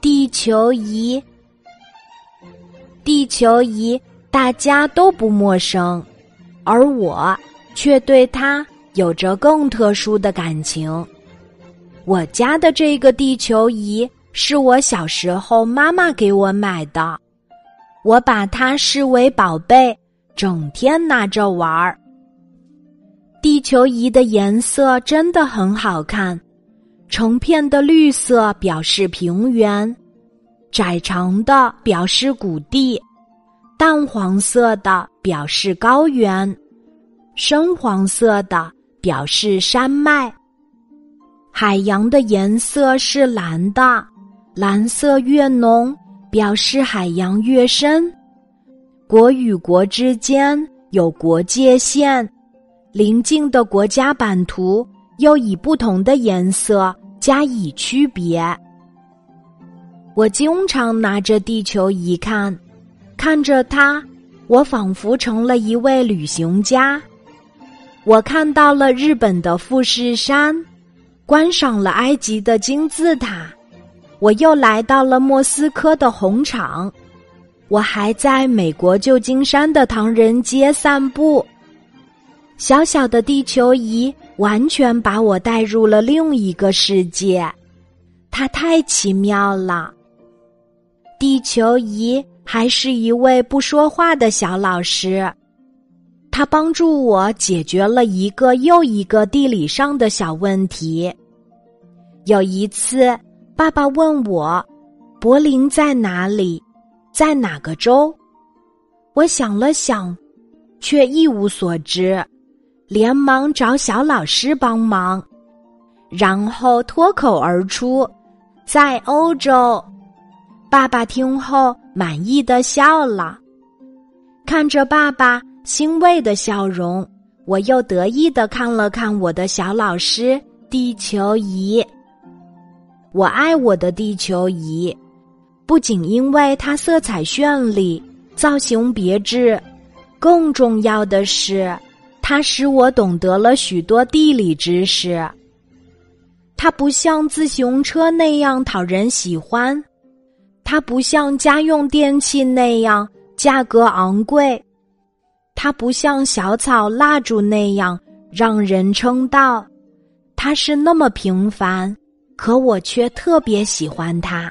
地球仪，地球仪，大家都不陌生，而我却对它有着更特殊的感情。我家的这个地球仪是我小时候妈妈给我买的，我把它视为宝贝，整天拿着玩儿。地球仪的颜色真的很好看，成片的绿色表示平原，窄长的表示谷地，淡黄色的表示高原，深黄色的表示山脉。海洋的颜色是蓝的，蓝色越浓，表示海洋越深。国与国之间有国界线。邻近的国家版图又以不同的颜色加以区别。我经常拿着地球仪看，看着它，我仿佛成了一位旅行家。我看到了日本的富士山，观赏了埃及的金字塔，我又来到了莫斯科的红场，我还在美国旧金山的唐人街散步。小小的地球仪完全把我带入了另一个世界，它太奇妙了。地球仪还是一位不说话的小老师，他帮助我解决了一个又一个地理上的小问题。有一次，爸爸问我：“柏林在哪里？在哪个州？”我想了想，却一无所知。连忙找小老师帮忙，然后脱口而出：“在欧洲。”爸爸听后满意的笑了。看着爸爸欣慰的笑容，我又得意的看了看我的小老师地球仪。我爱我的地球仪，不仅因为它色彩绚丽、造型别致，更重要的是。它使我懂得了许多地理知识。它不像自行车那样讨人喜欢，它不像家用电器那样价格昂贵，它不像小草、蜡烛那样让人称道。它是那么平凡，可我却特别喜欢它。